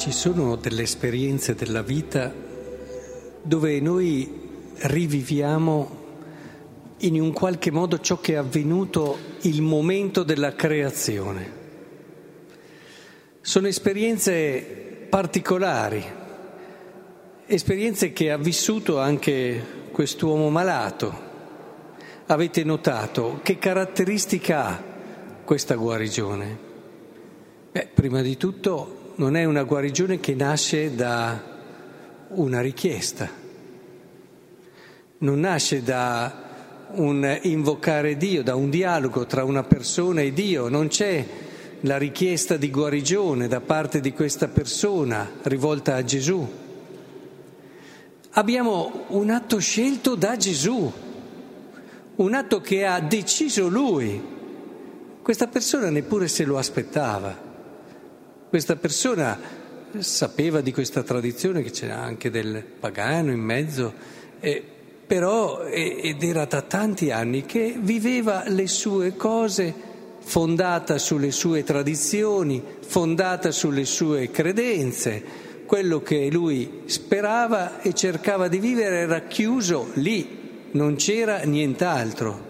Ci sono delle esperienze della vita dove noi riviviamo in un qualche modo ciò che è avvenuto il momento della creazione. Sono esperienze particolari, esperienze che ha vissuto anche quest'uomo malato. Avete notato che caratteristica ha questa guarigione? Beh, prima di tutto non è una guarigione che nasce da una richiesta, non nasce da un invocare Dio, da un dialogo tra una persona e Dio, non c'è la richiesta di guarigione da parte di questa persona rivolta a Gesù. Abbiamo un atto scelto da Gesù, un atto che ha deciso Lui. Questa persona neppure se lo aspettava. Questa persona sapeva di questa tradizione che c'era anche del pagano in mezzo, eh, però ed era da tanti anni che viveva le sue cose fondata sulle sue tradizioni, fondata sulle sue credenze. Quello che lui sperava e cercava di vivere era chiuso lì, non c'era nient'altro.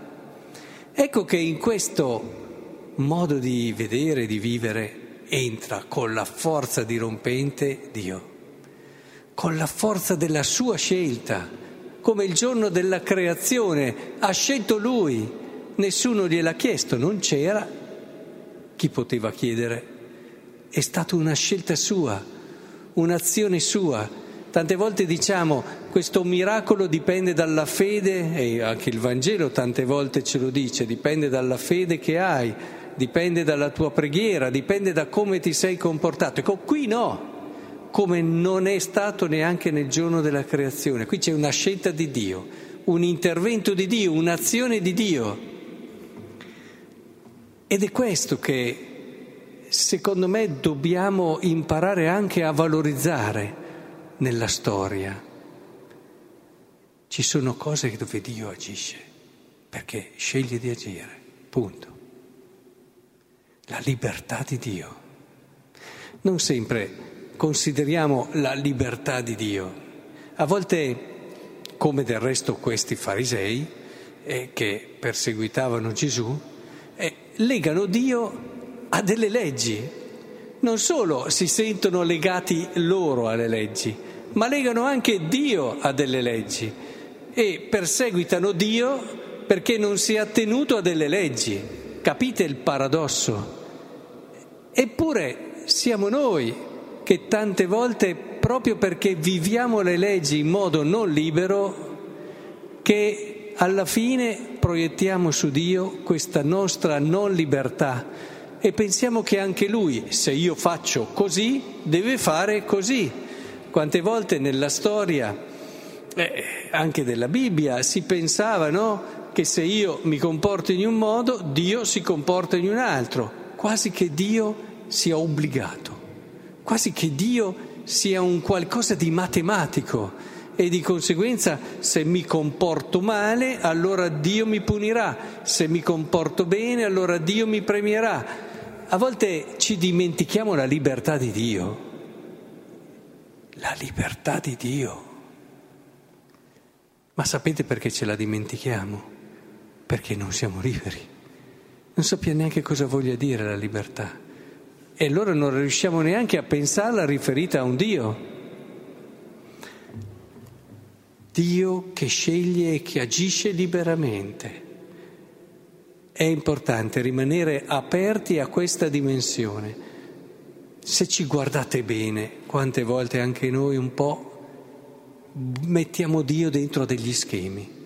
Ecco che in questo modo di vedere, di vivere, entra con la forza dirompente Dio, con la forza della sua scelta, come il giorno della creazione, ha scelto lui, nessuno gliel'ha chiesto, non c'era, chi poteva chiedere? È stata una scelta sua, un'azione sua. Tante volte diciamo questo miracolo dipende dalla fede, e anche il Vangelo tante volte ce lo dice, dipende dalla fede che hai dipende dalla tua preghiera, dipende da come ti sei comportato. Ecco, qui no, come non è stato neanche nel giorno della creazione. Qui c'è una scelta di Dio, un intervento di Dio, un'azione di Dio. Ed è questo che secondo me dobbiamo imparare anche a valorizzare nella storia. Ci sono cose dove Dio agisce, perché sceglie di agire, punto la libertà di Dio. Non sempre consideriamo la libertà di Dio. A volte, come del resto questi farisei eh, che perseguitavano Gesù, eh, legano Dio a delle leggi. Non solo si sentono legati loro alle leggi, ma legano anche Dio a delle leggi e perseguitano Dio perché non si è attenuto a delle leggi. Capite il paradosso? Eppure siamo noi che tante volte, proprio perché viviamo le leggi in modo non libero, che alla fine proiettiamo su Dio questa nostra non libertà e pensiamo che anche Lui, se io faccio così, deve fare così. Quante volte nella storia, eh, anche della Bibbia, si pensava no, che se io mi comporto in un modo, Dio si comporta in un altro quasi che Dio sia obbligato, quasi che Dio sia un qualcosa di matematico e di conseguenza se mi comporto male allora Dio mi punirà, se mi comporto bene allora Dio mi premierà. A volte ci dimentichiamo la libertà di Dio, la libertà di Dio. Ma sapete perché ce la dimentichiamo? Perché non siamo liberi non sappiamo neanche cosa voglia dire la libertà. E allora non riusciamo neanche a pensarla riferita a un Dio. Dio che sceglie e che agisce liberamente. È importante rimanere aperti a questa dimensione. Se ci guardate bene, quante volte anche noi un po' mettiamo Dio dentro degli schemi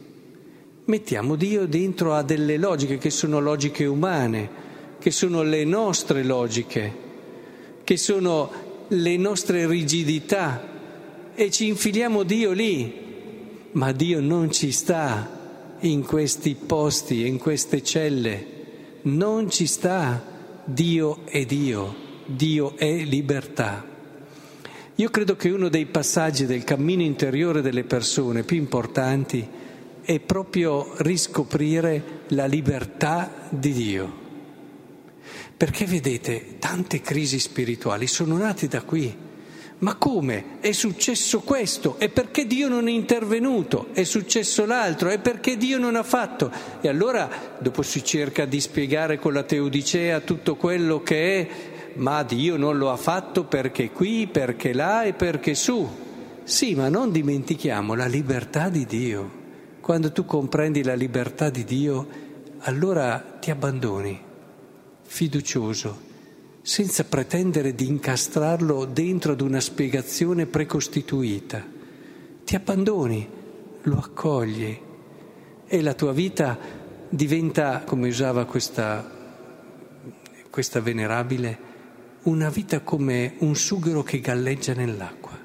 mettiamo Dio dentro a delle logiche che sono logiche umane, che sono le nostre logiche, che sono le nostre rigidità e ci infiliamo Dio lì, ma Dio non ci sta in questi posti, in queste celle, non ci sta, Dio è Dio, Dio è libertà. Io credo che uno dei passaggi del cammino interiore delle persone più importanti è proprio riscoprire la libertà di Dio. Perché vedete, tante crisi spirituali sono nate da qui, Ma come? È successo questo? E perché Dio non è intervenuto? È successo l'altro? E perché Dio non ha fatto? E allora dopo si cerca di spiegare con la teodicea tutto quello che è, ma Dio non lo ha fatto perché qui, perché là e perché su. Sì, ma non dimentichiamo la libertà di Dio. Quando tu comprendi la libertà di Dio, allora ti abbandoni, fiducioso senza pretendere di incastrarlo dentro ad una spiegazione precostituita. Ti abbandoni, lo accogli e la tua vita diventa, come usava questa, questa venerabile, una vita come un sughero che galleggia nell'acqua,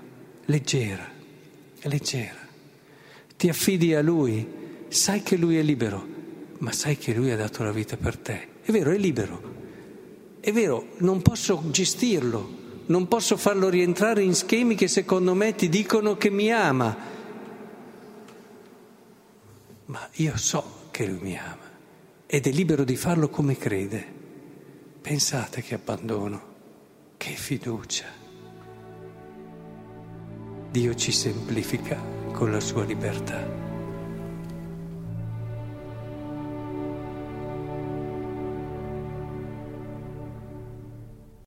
leggera, leggera. Ti affidi a lui, sai che lui è libero, ma sai che lui ha dato la vita per te. È vero, è libero, è vero, non posso gestirlo, non posso farlo rientrare in schemi che secondo me ti dicono che mi ama, ma io so che lui mi ama ed è libero di farlo come crede. Pensate che abbandono, che fiducia. Dio ci semplifica con la sua libertà.